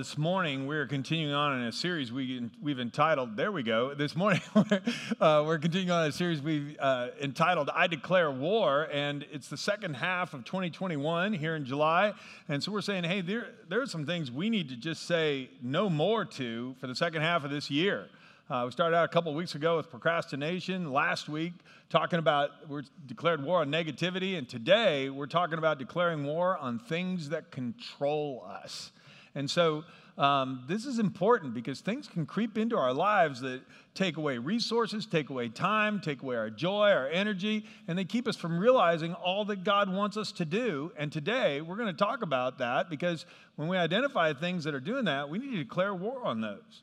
This morning we're continuing on in a series we, we've entitled, there we go. This morning uh, we're continuing on a series we've uh, entitled I Declare War, and it's the second half of 2021 here in July. And so we're saying, hey, there, there are some things we need to just say no more to for the second half of this year. Uh, we started out a couple weeks ago with procrastination. Last week, talking about we're declared war on negativity, and today we're talking about declaring war on things that control us. And so um, this is important because things can creep into our lives that take away resources, take away time, take away our joy, our energy, and they keep us from realizing all that God wants us to do. And today we're going to talk about that because when we identify things that are doing that, we need to declare war on those.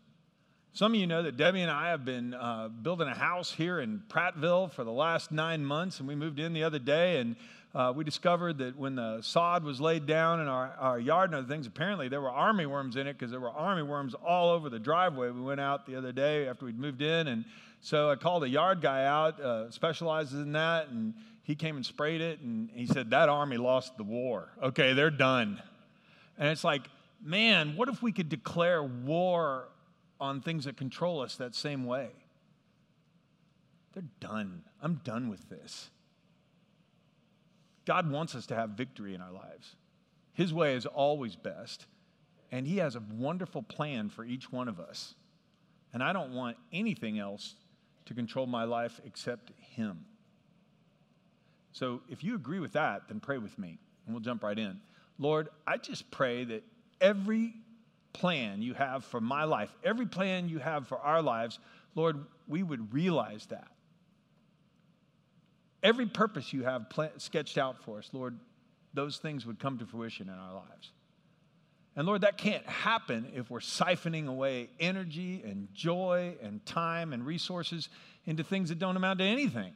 Some of you know that Debbie and I have been uh, building a house here in Prattville for the last nine months, and we moved in the other day, and uh, we discovered that when the sod was laid down in our, our yard and other things, apparently there were army worms in it because there were army worms all over the driveway. We went out the other day after we'd moved in, and so I called a yard guy out, uh, specializes in that, and he came and sprayed it, and he said, That army lost the war. Okay, they're done. And it's like, man, what if we could declare war on things that control us that same way? They're done. I'm done with this. God wants us to have victory in our lives. His way is always best, and He has a wonderful plan for each one of us. And I don't want anything else to control my life except Him. So if you agree with that, then pray with me, and we'll jump right in. Lord, I just pray that every plan you have for my life, every plan you have for our lives, Lord, we would realize that every purpose you have sketched out for us, Lord, those things would come to fruition in our lives. And Lord, that can't happen if we're siphoning away energy and joy and time and resources into things that don't amount to anything.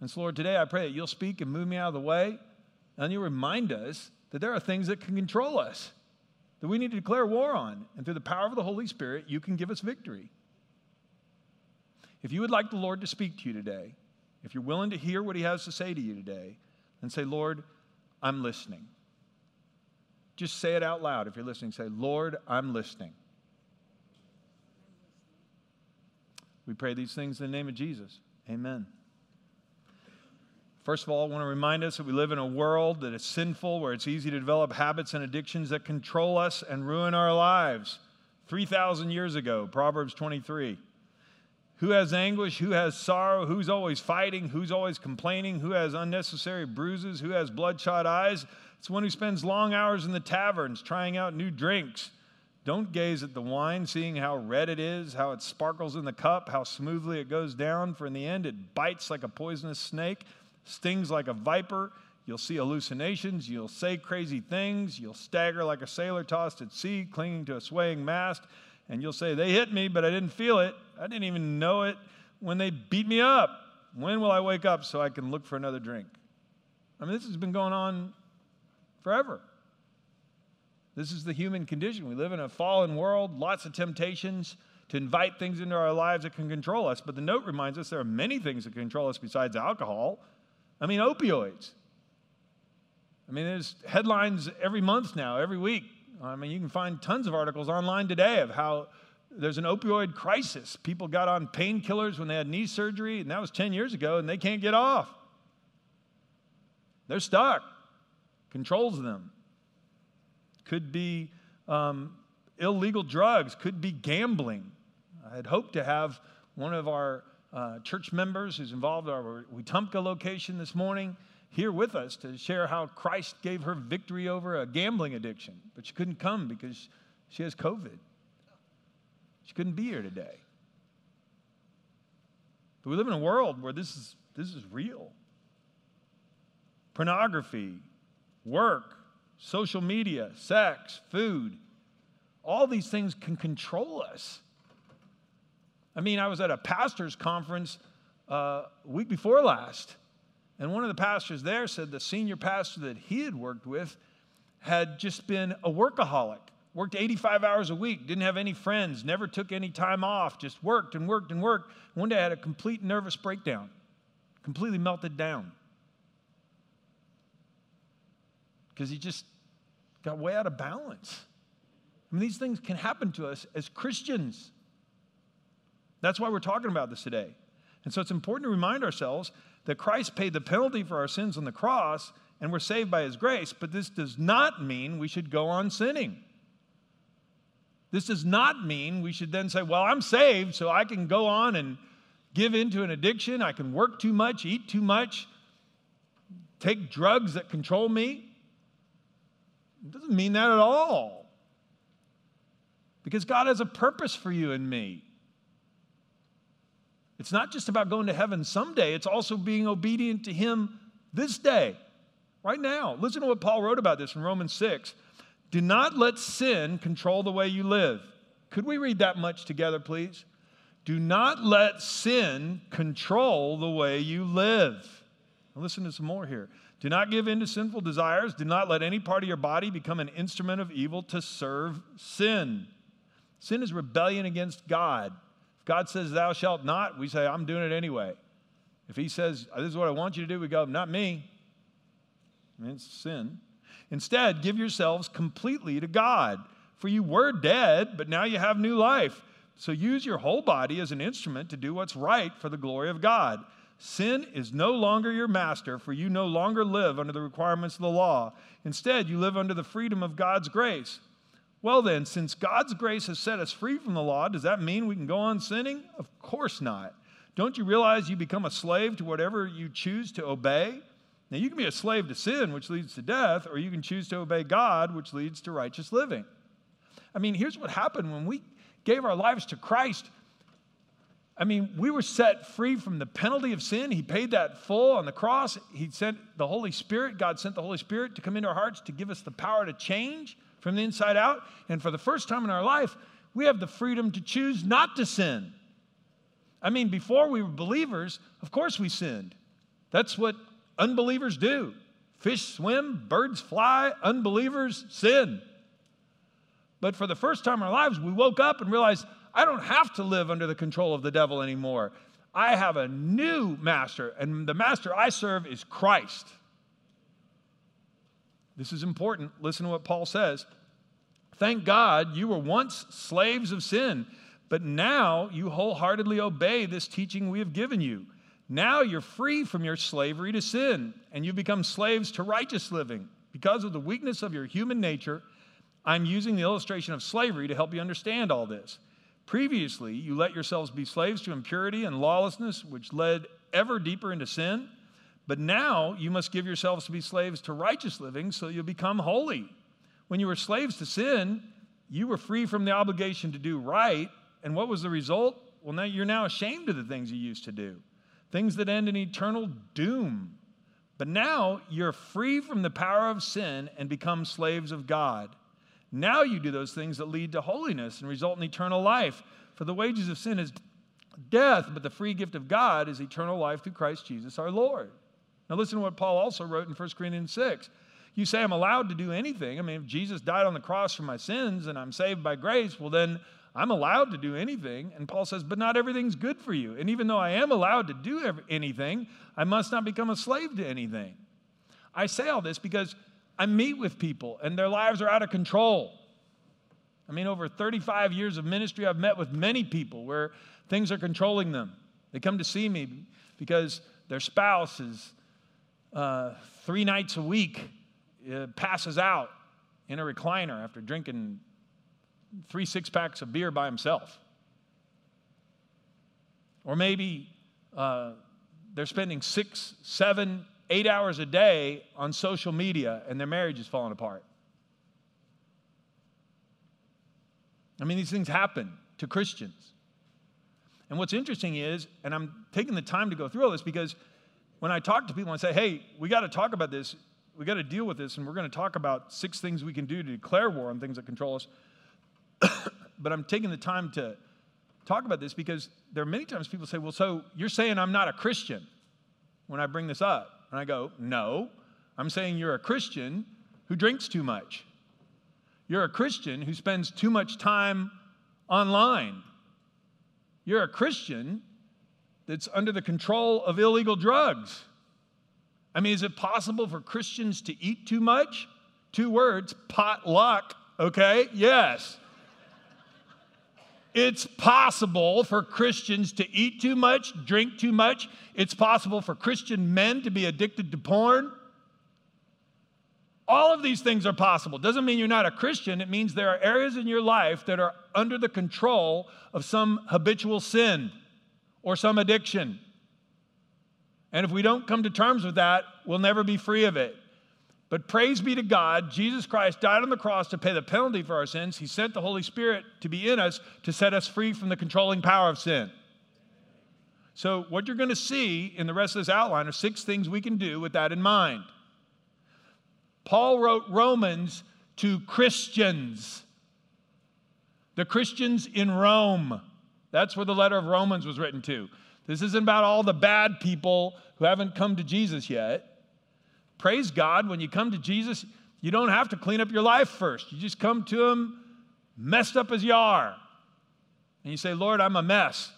And so, Lord, today I pray that you'll speak and move me out of the way, and you'll remind us that there are things that can control us, that we need to declare war on. And through the power of the Holy Spirit, you can give us victory. If you would like the Lord to speak to you today, if you're willing to hear what he has to say to you today, then say, Lord, I'm listening. Just say it out loud if you're listening. Say, Lord, I'm listening. We pray these things in the name of Jesus. Amen. First of all, I want to remind us that we live in a world that is sinful, where it's easy to develop habits and addictions that control us and ruin our lives. 3,000 years ago, Proverbs 23. Who has anguish? Who has sorrow? Who's always fighting? Who's always complaining? Who has unnecessary bruises? Who has bloodshot eyes? It's one who spends long hours in the taverns trying out new drinks. Don't gaze at the wine, seeing how red it is, how it sparkles in the cup, how smoothly it goes down, for in the end it bites like a poisonous snake, stings like a viper. You'll see hallucinations, you'll say crazy things, you'll stagger like a sailor tossed at sea, clinging to a swaying mast and you'll say, They hit me, but I didn't feel it. I didn't even know it when they beat me up. When will I wake up so I can look for another drink? I mean, this has been going on forever. This is the human condition. We live in a fallen world, lots of temptations to invite things into our lives that can control us. But the note reminds us there are many things that control us besides alcohol. I mean, opioids. I mean, there's headlines every month now, every week I mean, you can find tons of articles online today of how there's an opioid crisis. People got on painkillers when they had knee surgery, and that was 10 years ago, and they can't get off. They're stuck. Controls them. Could be um, illegal drugs, could be gambling. I had hoped to have one of our uh, church members who's involved in our Wetumpka location this morning here with us to share how Christ gave her victory over a gambling addiction, but she couldn't come because she has COVID. She couldn't be here today. But we live in a world where this is, this is real. Pornography, work, social media, sex, food, all these things can control us. I mean, I was at a pastor's conference uh, week before last, and one of the pastors there said the senior pastor that he had worked with had just been a workaholic, worked 85 hours a week, didn't have any friends, never took any time off, just worked and worked and worked. One day I had a complete nervous breakdown, completely melted down. Because he just got way out of balance. I mean, these things can happen to us as Christians. That's why we're talking about this today. And so it's important to remind ourselves that Christ paid the penalty for our sins on the cross and we're saved by his grace, but this does not mean we should go on sinning. This does not mean we should then say, Well, I'm saved, so I can go on and give into an addiction. I can work too much, eat too much, take drugs that control me. It doesn't mean that at all. Because God has a purpose for you and me. It's not just about going to heaven someday, it's also being obedient to Him this day, right now. Listen to what Paul wrote about this in Romans 6. Do not let sin control the way you live. Could we read that much together, please? Do not let sin control the way you live. Now listen to some more here. Do not give in to sinful desires. Do not let any part of your body become an instrument of evil to serve sin. Sin is rebellion against God. If God says, Thou shalt not, we say, I'm doing it anyway. If He says, This is what I want you to do, we go, Not me. It's sin. Instead, give yourselves completely to God. For you were dead, but now you have new life. So use your whole body as an instrument to do what's right for the glory of God. Sin is no longer your master, for you no longer live under the requirements of the law. Instead, you live under the freedom of God's grace. Well, then, since God's grace has set us free from the law, does that mean we can go on sinning? Of course not. Don't you realize you become a slave to whatever you choose to obey? Now, you can be a slave to sin, which leads to death, or you can choose to obey God, which leads to righteous living. I mean, here's what happened when we gave our lives to Christ. I mean, we were set free from the penalty of sin. He paid that full on the cross. He sent the Holy Spirit. God sent the Holy Spirit to come into our hearts to give us the power to change from the inside out. And for the first time in our life, we have the freedom to choose not to sin. I mean, before we were believers, of course we sinned. That's what Unbelievers do. Fish swim, birds fly, unbelievers sin. But for the first time in our lives, we woke up and realized I don't have to live under the control of the devil anymore. I have a new master, and the master I serve is Christ. This is important. Listen to what Paul says. Thank God you were once slaves of sin, but now you wholeheartedly obey this teaching we have given you. Now you're free from your slavery to sin, and you've become slaves to righteous living. Because of the weakness of your human nature, I'm using the illustration of slavery to help you understand all this. Previously, you let yourselves be slaves to impurity and lawlessness, which led ever deeper into sin. But now you must give yourselves to be slaves to righteous living so you'll become holy. When you were slaves to sin, you were free from the obligation to do right. And what was the result? Well, now you're now ashamed of the things you used to do things that end in eternal doom. But now you're free from the power of sin and become slaves of God. Now you do those things that lead to holiness and result in eternal life. For the wages of sin is death, but the free gift of God is eternal life through Christ Jesus our Lord. Now, listen to what Paul also wrote in 1 Corinthians 6. You say I'm allowed to do anything. I mean, if Jesus died on the cross for my sins and I'm saved by grace, well, then I'm allowed to do anything. And Paul says, but not everything's good for you. And even though I am allowed to do anything, I must not become a slave to anything. I say all this because I meet with people and their lives are out of control. I mean, over 35 years of ministry, I've met with many people where things are controlling them. They come to see me because their spouse is uh, three nights a week uh, passes out in a recliner after drinking three six packs of beer by himself. Or maybe uh, they're spending six, seven, eight hours a day on social media and their marriage is falling apart. I mean, these things happen to Christians. And what's interesting is, and I'm taking the time to go through all this because when I talk to people and say, hey, we got to talk about this, we got to deal with this, and we're going to talk about six things we can do to declare war on things that control us. but I'm taking the time to talk about this because there are many times people say, Well, so you're saying I'm not a Christian when I bring this up. And I go, No, I'm saying you're a Christian who drinks too much. You're a Christian who spends too much time online. You're a Christian that's under the control of illegal drugs. I mean, is it possible for Christians to eat too much? Two words, potluck. Okay? Yes. It's possible for Christians to eat too much, drink too much. It's possible for Christian men to be addicted to porn. All of these things are possible. Doesn't mean you're not a Christian. It means there are areas in your life that are under the control of some habitual sin or some addiction. And if we don't come to terms with that, we'll never be free of it. But praise be to God, Jesus Christ died on the cross to pay the penalty for our sins. He sent the Holy Spirit to be in us to set us free from the controlling power of sin. So, what you're going to see in the rest of this outline are six things we can do with that in mind. Paul wrote Romans to Christians, the Christians in Rome. That's where the letter of Romans was written to. This isn't about all the bad people who haven't come to Jesus yet. Praise God, when you come to Jesus, you don't have to clean up your life first. You just come to Him messed up as you are. And you say, Lord, I'm a mess.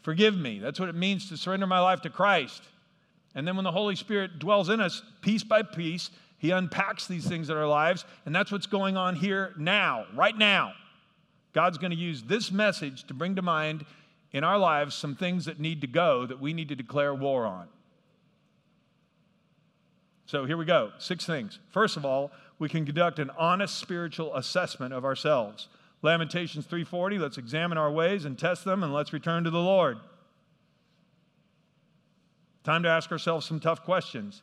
Forgive me. That's what it means to surrender my life to Christ. And then when the Holy Spirit dwells in us, piece by piece, He unpacks these things in our lives. And that's what's going on here now, right now. God's going to use this message to bring to mind in our lives some things that need to go that we need to declare war on. So here we go. Six things. First of all, we can conduct an honest spiritual assessment of ourselves. Lamentations 3:40, let's examine our ways and test them and let's return to the Lord. Time to ask ourselves some tough questions.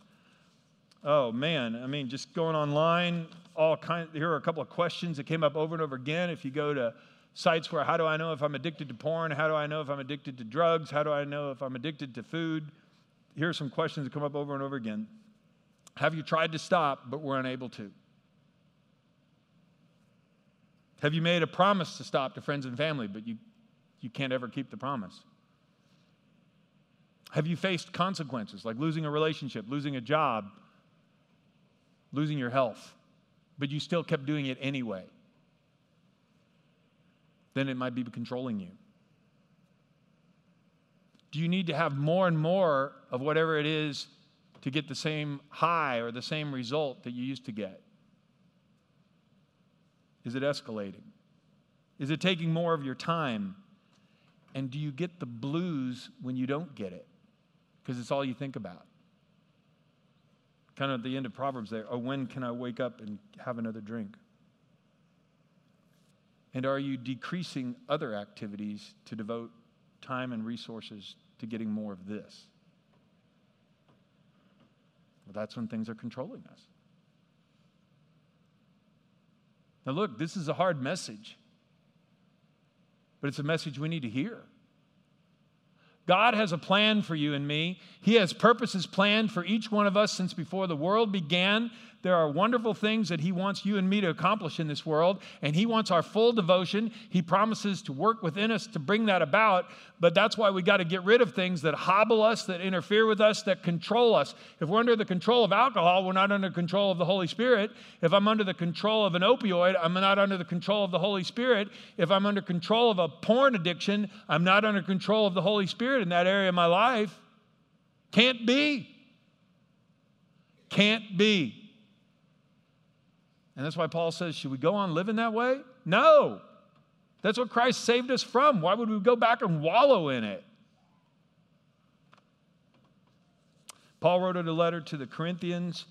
Oh man, I mean just going online, all kind here are a couple of questions that came up over and over again. If you go to sites where how do I know if I'm addicted to porn? How do I know if I'm addicted to drugs? How do I know if I'm addicted to food? Here are some questions that come up over and over again. Have you tried to stop but were unable to? Have you made a promise to stop to friends and family, but you, you can't ever keep the promise? Have you faced consequences like losing a relationship, losing a job, losing your health, but you still kept doing it anyway? Then it might be controlling you. Do you need to have more and more of whatever it is to get the same high or the same result that you used to get? Is it escalating? Is it taking more of your time? And do you get the blues when you don't get it? Because it's all you think about. Kind of at the end of Proverbs there, oh, when can I wake up and have another drink? And are you decreasing other activities to devote time and resources to getting more of this? That's when things are controlling us. Now, look, this is a hard message, but it's a message we need to hear. God has a plan for you and me. He has purposes planned for each one of us since before the world began. There are wonderful things that He wants you and me to accomplish in this world, and He wants our full devotion. He promises to work within us to bring that about, but that's why we got to get rid of things that hobble us, that interfere with us, that control us. If we're under the control of alcohol, we're not under control of the Holy Spirit. If I'm under the control of an opioid, I'm not under the control of the Holy Spirit. If I'm under control of a porn addiction, I'm not under control of the Holy Spirit in that area of my life. Can't be. Can't be. And that's why Paul says, should we go on living that way? No. That's what Christ saved us from. Why would we go back and wallow in it? Paul wrote a letter to the Corinthians,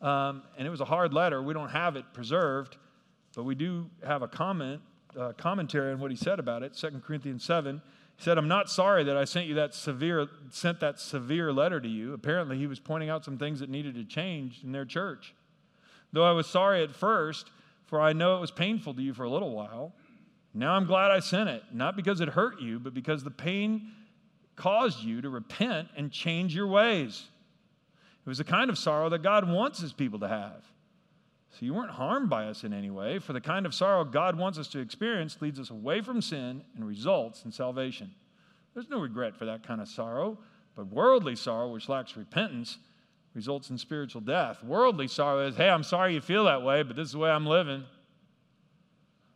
um, and it was a hard letter. We don't have it preserved, but we do have a comment, uh, commentary on what he said about it. 2 Corinthians 7. He said, I'm not sorry that I sent you that severe, sent that severe letter to you. Apparently, he was pointing out some things that needed to change in their church. Though I was sorry at first, for I know it was painful to you for a little while. Now I'm glad I sent it, not because it hurt you, but because the pain caused you to repent and change your ways. It was the kind of sorrow that God wants his people to have. So you weren't harmed by us in any way, for the kind of sorrow God wants us to experience leads us away from sin and results in salvation. There's no regret for that kind of sorrow, but worldly sorrow, which lacks repentance, results in spiritual death. Worldly sorrow is, hey, I'm sorry you feel that way, but this is the way I'm living.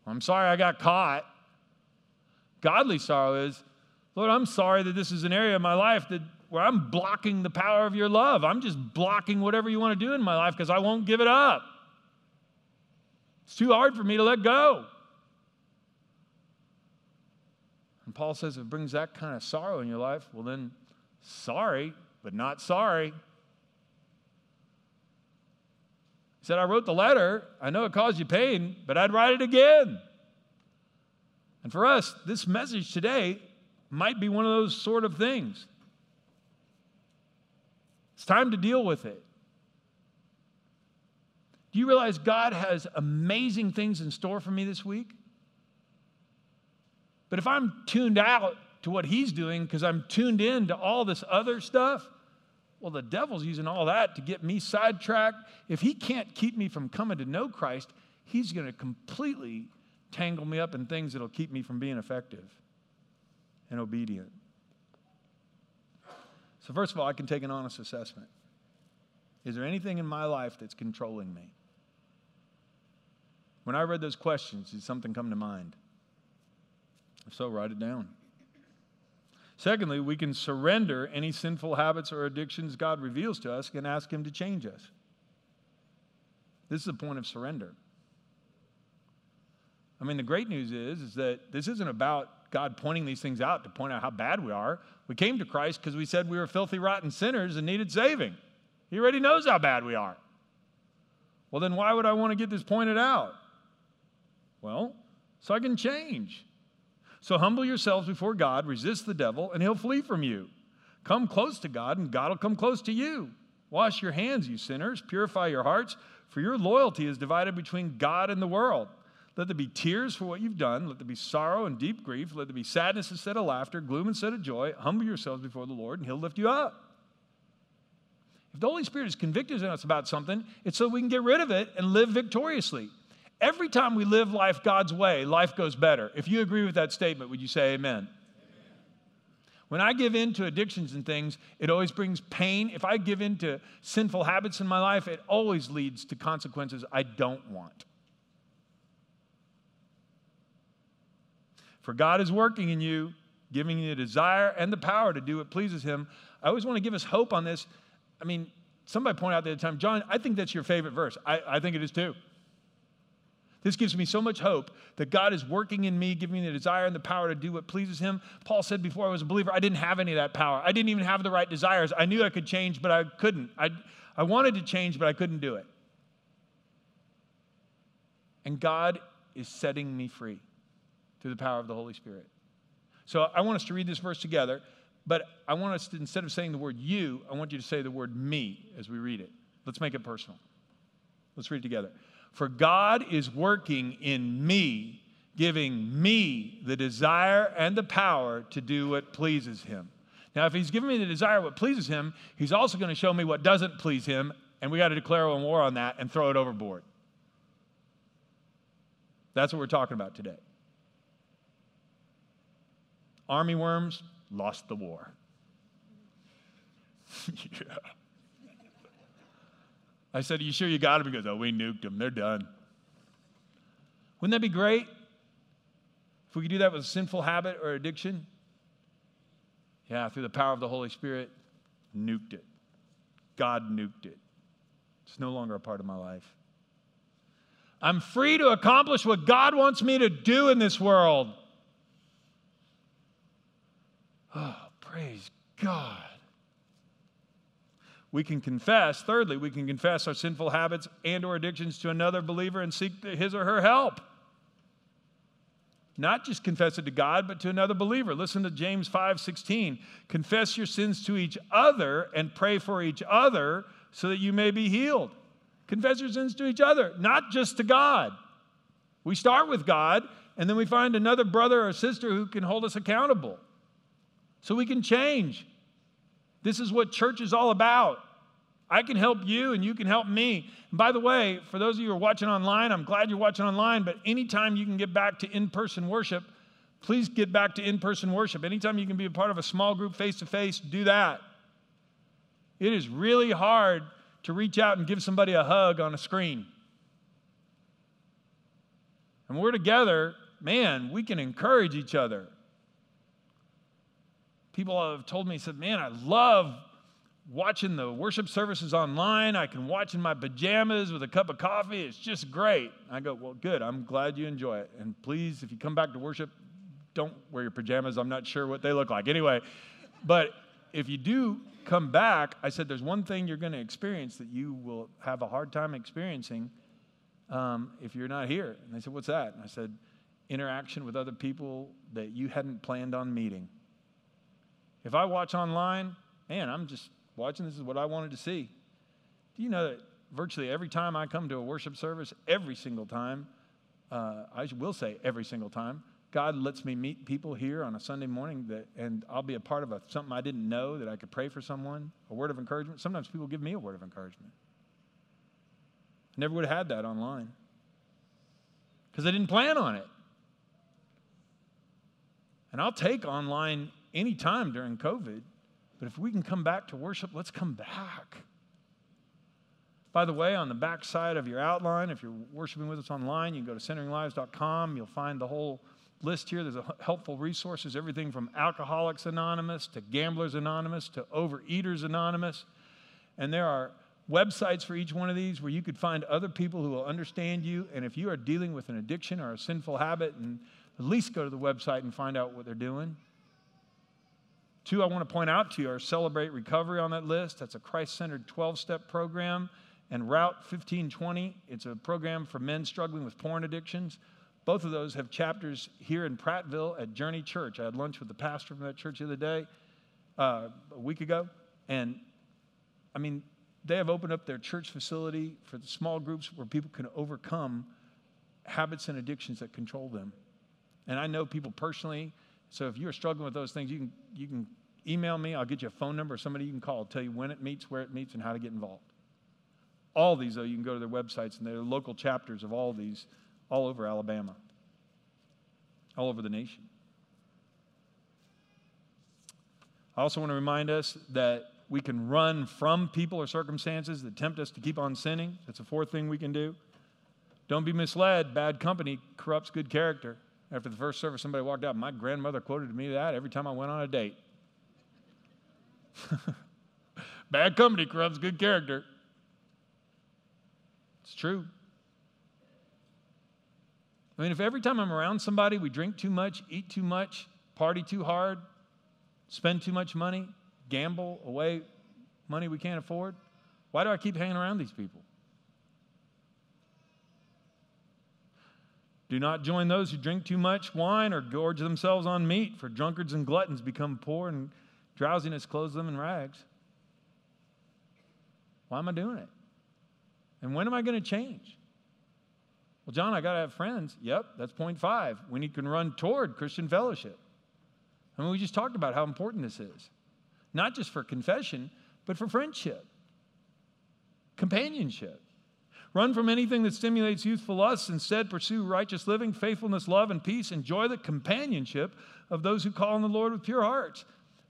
I'm sorry I got caught. Godly sorrow is, Lord, I'm sorry that this is an area of my life that where I'm blocking the power of your love. I'm just blocking whatever you want to do in my life because I won't give it up. It's too hard for me to let go. And Paul says if it brings that kind of sorrow in your life, well, then sorry, but not sorry. He said, I wrote the letter. I know it caused you pain, but I'd write it again. And for us, this message today might be one of those sort of things. It's time to deal with it. Do you realize God has amazing things in store for me this week? But if I'm tuned out to what He's doing because I'm tuned in to all this other stuff, well, the devil's using all that to get me sidetracked. If he can't keep me from coming to know Christ, he's going to completely tangle me up in things that'll keep me from being effective and obedient. So, first of all, I can take an honest assessment. Is there anything in my life that's controlling me? When I read those questions, did something come to mind? If so, write it down. Secondly, we can surrender any sinful habits or addictions God reveals to us and ask Him to change us. This is the point of surrender. I mean, the great news is, is that this isn't about God pointing these things out to point out how bad we are. We came to Christ because we said we were filthy, rotten sinners and needed saving. He already knows how bad we are. Well, then why would I want to get this pointed out? Well, so I can change. So humble yourselves before God, resist the devil, and he'll flee from you. Come close to God, and God will come close to you. Wash your hands, you sinners. Purify your hearts, for your loyalty is divided between God and the world. Let there be tears for what you've done. Let there be sorrow and deep grief. Let there be sadness instead of laughter, gloom instead of joy. Humble yourselves before the Lord, and he'll lift you up. If the Holy Spirit is convicted us about something, it's so we can get rid of it and live victoriously. Every time we live life God's way, life goes better. If you agree with that statement, would you say amen? When I give in to addictions and things, it always brings pain. If I give in to sinful habits in my life, it always leads to consequences I don't want. For God is working in you, giving you the desire and the power to do what pleases Him. I always want to give us hope on this. I mean, somebody pointed out the other time, John, I think that's your favorite verse. I, I think it is too. This gives me so much hope that God is working in me, giving me the desire and the power to do what pleases Him. Paul said before I was a believer, I didn't have any of that power. I didn't even have the right desires. I knew I could change, but I couldn't. I, I wanted to change, but I couldn't do it. And God is setting me free through the power of the Holy Spirit. So I want us to read this verse together, but I want us to, instead of saying the word you, I want you to say the word me as we read it. Let's make it personal. Let's read it together. For God is working in me, giving me the desire and the power to do what pleases Him. Now, if He's giving me the desire what pleases Him, He's also going to show me what doesn't please Him, and we got to declare a war on that and throw it overboard. That's what we're talking about today. Army worms lost the war. yeah. I said, Are you sure you got them? He goes, Oh, we nuked them. They're done. Wouldn't that be great? If we could do that with a sinful habit or addiction? Yeah, through the power of the Holy Spirit, nuked it. God nuked it. It's no longer a part of my life. I'm free to accomplish what God wants me to do in this world. Oh, praise God we can confess thirdly we can confess our sinful habits and or addictions to another believer and seek his or her help. Not just confess it to god but to another believer. Listen to james 5 16 confess your sins to each other and pray for each other so that you may be healed. Confess your sins to each other not just to god. We start with god and then we find another brother or sister who can hold us accountable. So we can change. This is what church is all about. I can help you and you can help me. And by the way, for those of you who are watching online, I'm glad you're watching online, but anytime you can get back to in person worship, please get back to in person worship. Anytime you can be a part of a small group face to face, do that. It is really hard to reach out and give somebody a hug on a screen. And we're together, man, we can encourage each other. People have told me, said, man, I love watching the worship services online. I can watch in my pajamas with a cup of coffee. It's just great. I go, well, good. I'm glad you enjoy it. And please, if you come back to worship, don't wear your pajamas. I'm not sure what they look like. Anyway, but if you do come back, I said there's one thing you're going to experience that you will have a hard time experiencing um, if you're not here. And they said, What's that? And I said, Interaction with other people that you hadn't planned on meeting. If I watch online, man, I'm just watching, this is what I wanted to see. Do you know that virtually every time I come to a worship service, every single time, uh, I will say every single time, God lets me meet people here on a Sunday morning that, and I'll be a part of a, something I didn't know that I could pray for someone, a word of encouragement. Sometimes people give me a word of encouragement. I never would have had that online because I didn't plan on it. And I'll take online anytime during COVID, but if we can come back to worship, let's come back. By the way, on the back side of your outline, if you're worshiping with us online, you can go to centeringlives.com. You'll find the whole list here. There's helpful resources, everything from Alcoholics Anonymous to Gamblers Anonymous to Overeaters Anonymous. And there are websites for each one of these where you could find other people who will understand you. And if you are dealing with an addiction or a sinful habit, and at least go to the website and find out what they're doing. Two, I want to point out to you are Celebrate Recovery on that list. That's a Christ centered 12 step program. And Route 1520, it's a program for men struggling with porn addictions. Both of those have chapters here in Prattville at Journey Church. I had lunch with the pastor from that church the other day, uh, a week ago. And I mean, they have opened up their church facility for the small groups where people can overcome habits and addictions that control them. And I know people personally, so if you're struggling with those things, you can, you can email me. I'll get you a phone number, somebody you can call, tell you when it meets, where it meets, and how to get involved. All these, though, you can go to their websites, and there are local chapters of all these all over Alabama, all over the nation. I also want to remind us that we can run from people or circumstances that tempt us to keep on sinning. That's a fourth thing we can do. Don't be misled. Bad company corrupts good character. After the first service, somebody walked out. My grandmother quoted me that every time I went on a date. Bad company corrupts good character. It's true. I mean, if every time I'm around somebody we drink too much, eat too much, party too hard, spend too much money, gamble away money we can't afford, why do I keep hanging around these people? Do not join those who drink too much wine or gorge themselves on meat, for drunkards and gluttons become poor and drowsiness clothes them in rags. Why am I doing it? And when am I going to change? Well, John, I got to have friends. Yep, that's point five. When you can run toward Christian fellowship. I mean, we just talked about how important this is, not just for confession, but for friendship, companionship. Run from anything that stimulates youthful lusts. Instead, pursue righteous living, faithfulness, love, and peace. Enjoy the companionship of those who call on the Lord with pure hearts.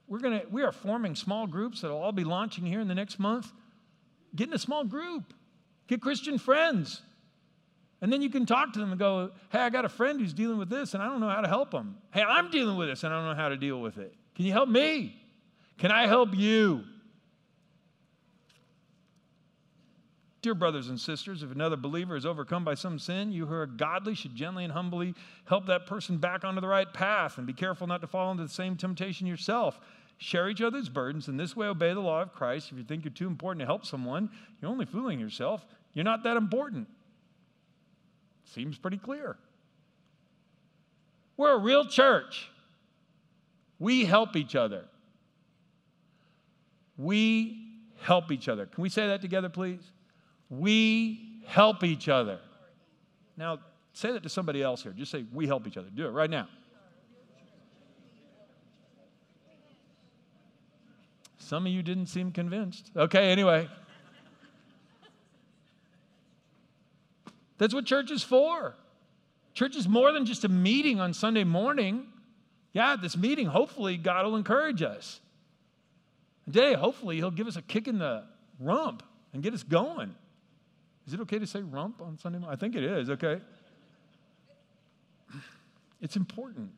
We're gonna, we are forming small groups that will all be launching here in the next month. Get in a small group. Get Christian friends. And then you can talk to them and go, hey, I got a friend who's dealing with this and I don't know how to help them. Hey, I'm dealing with this and I don't know how to deal with it. Can you help me? Can I help you? Dear brothers and sisters, if another believer is overcome by some sin, you who are godly should gently and humbly help that person back onto the right path and be careful not to fall into the same temptation yourself. Share each other's burdens, and this way obey the law of Christ. If you think you're too important to help someone, you're only fooling yourself. You're not that important. Seems pretty clear. We're a real church. We help each other. We help each other. Can we say that together, please? We help each other. Now, say that to somebody else here. Just say, We help each other. Do it right now. Some of you didn't seem convinced. Okay, anyway. That's what church is for. Church is more than just a meeting on Sunday morning. Yeah, this meeting, hopefully, God will encourage us. Today, hopefully, He'll give us a kick in the rump and get us going. Is it okay to say rump on Sunday morning? I think it is, okay. It's important.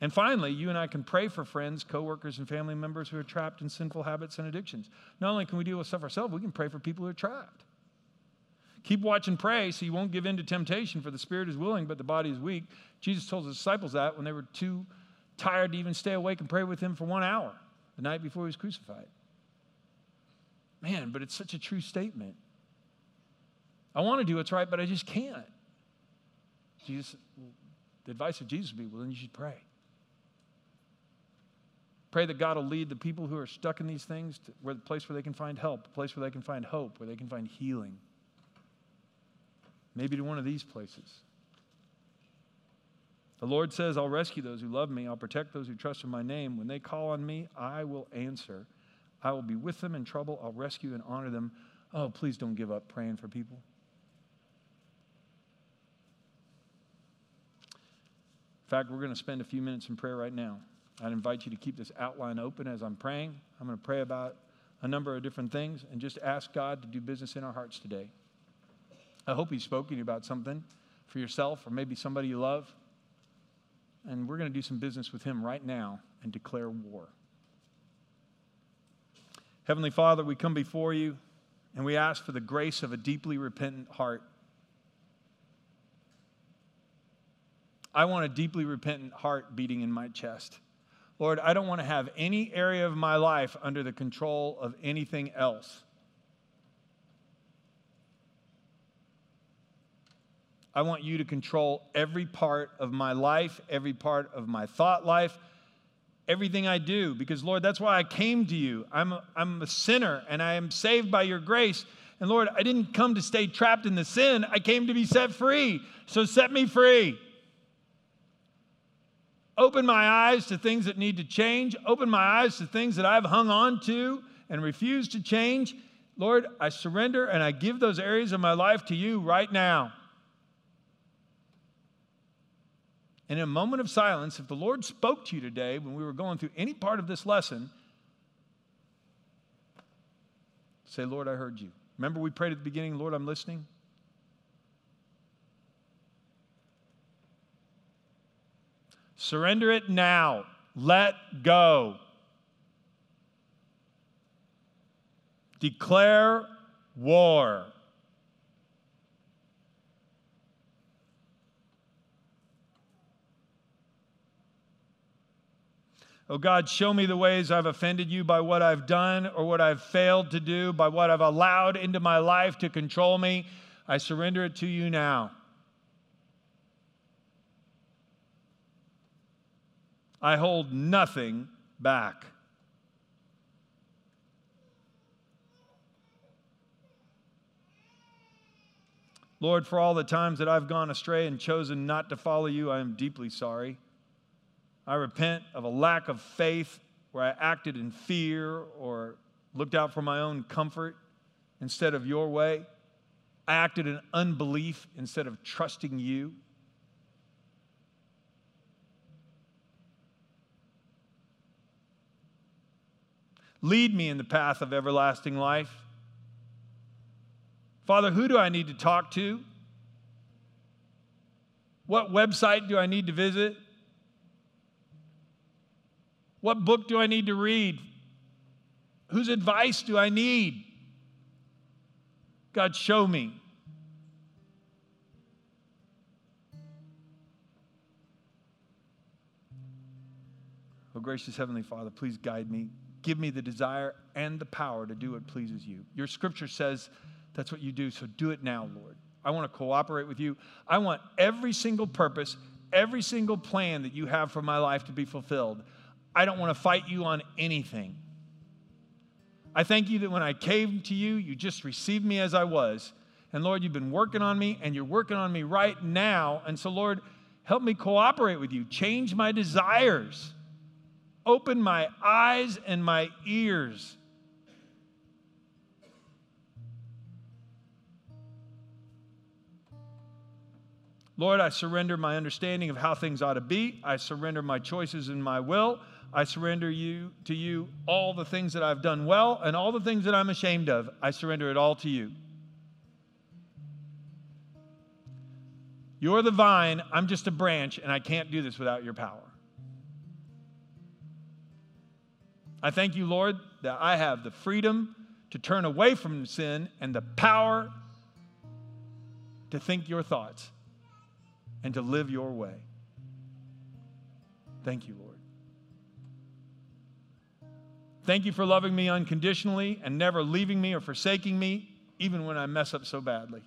And finally, you and I can pray for friends, coworkers, and family members who are trapped in sinful habits and addictions. Not only can we deal with stuff ourselves, we can pray for people who are trapped. Keep watching, pray so you won't give in to temptation, for the spirit is willing, but the body is weak. Jesus told his disciples that when they were too tired to even stay awake and pray with him for one hour the night before he was crucified. Man, but it's such a true statement. I want to do what's right, but I just can't. Jesus, the advice of Jesus would be well, then you should pray. Pray that God will lead the people who are stuck in these things to where the place where they can find help, a place where they can find hope, where they can find healing. Maybe to one of these places. The Lord says, I'll rescue those who love me. I'll protect those who trust in my name. When they call on me, I will answer. I will be with them in trouble. I'll rescue and honor them. Oh, please don't give up praying for people. In fact, we're going to spend a few minutes in prayer right now. I'd invite you to keep this outline open as I'm praying. I'm going to pray about a number of different things and just ask God to do business in our hearts today. I hope He's spoken to you about something for yourself or maybe somebody you love. And we're going to do some business with Him right now and declare war. Heavenly Father, we come before you and we ask for the grace of a deeply repentant heart. I want a deeply repentant heart beating in my chest. Lord, I don't want to have any area of my life under the control of anything else. I want you to control every part of my life, every part of my thought life, everything I do. Because, Lord, that's why I came to you. I'm a, I'm a sinner and I am saved by your grace. And, Lord, I didn't come to stay trapped in the sin, I came to be set free. So, set me free. Open my eyes to things that need to change. Open my eyes to things that I've hung on to and refused to change. Lord, I surrender and I give those areas of my life to you right now. And in a moment of silence, if the Lord spoke to you today when we were going through any part of this lesson, say, Lord, I heard you. Remember, we prayed at the beginning, Lord, I'm listening? Surrender it now. Let go. Declare war. Oh God, show me the ways I've offended you by what I've done or what I've failed to do, by what I've allowed into my life to control me. I surrender it to you now. I hold nothing back. Lord, for all the times that I've gone astray and chosen not to follow you, I am deeply sorry. I repent of a lack of faith where I acted in fear or looked out for my own comfort instead of your way. I acted in unbelief instead of trusting you. Lead me in the path of everlasting life. Father, who do I need to talk to? What website do I need to visit? What book do I need to read? Whose advice do I need? God, show me. Oh, gracious Heavenly Father, please guide me give me the desire and the power to do what pleases you. Your scripture says that's what you do, so do it now, Lord. I want to cooperate with you. I want every single purpose, every single plan that you have for my life to be fulfilled. I don't want to fight you on anything. I thank you that when I came to you, you just received me as I was. And Lord, you've been working on me and you're working on me right now. And so, Lord, help me cooperate with you. Change my desires open my eyes and my ears. Lord, I surrender my understanding of how things ought to be. I surrender my choices and my will. I surrender you to you all the things that I've done well and all the things that I'm ashamed of. I surrender it all to you. You're the vine, I'm just a branch, and I can't do this without your power. I thank you, Lord, that I have the freedom to turn away from sin and the power to think your thoughts and to live your way. Thank you, Lord. Thank you for loving me unconditionally and never leaving me or forsaking me, even when I mess up so badly.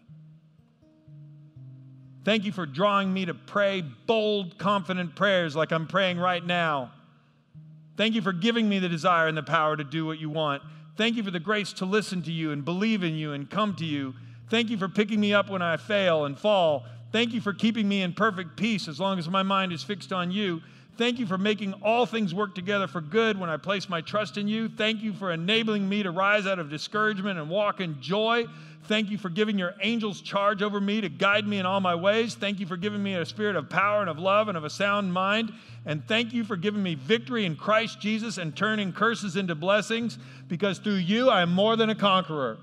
Thank you for drawing me to pray bold, confident prayers like I'm praying right now. Thank you for giving me the desire and the power to do what you want. Thank you for the grace to listen to you and believe in you and come to you. Thank you for picking me up when I fail and fall. Thank you for keeping me in perfect peace as long as my mind is fixed on you. Thank you for making all things work together for good when I place my trust in you. Thank you for enabling me to rise out of discouragement and walk in joy. Thank you for giving your angels charge over me to guide me in all my ways. Thank you for giving me a spirit of power and of love and of a sound mind. And thank you for giving me victory in Christ Jesus and turning curses into blessings because through you I am more than a conqueror.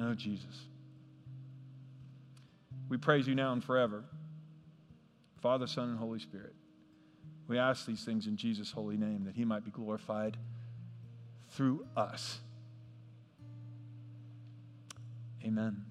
Oh, Jesus. We praise you now and forever. Father, Son, and Holy Spirit. We ask these things in Jesus' holy name that he might be glorified through us. Amen.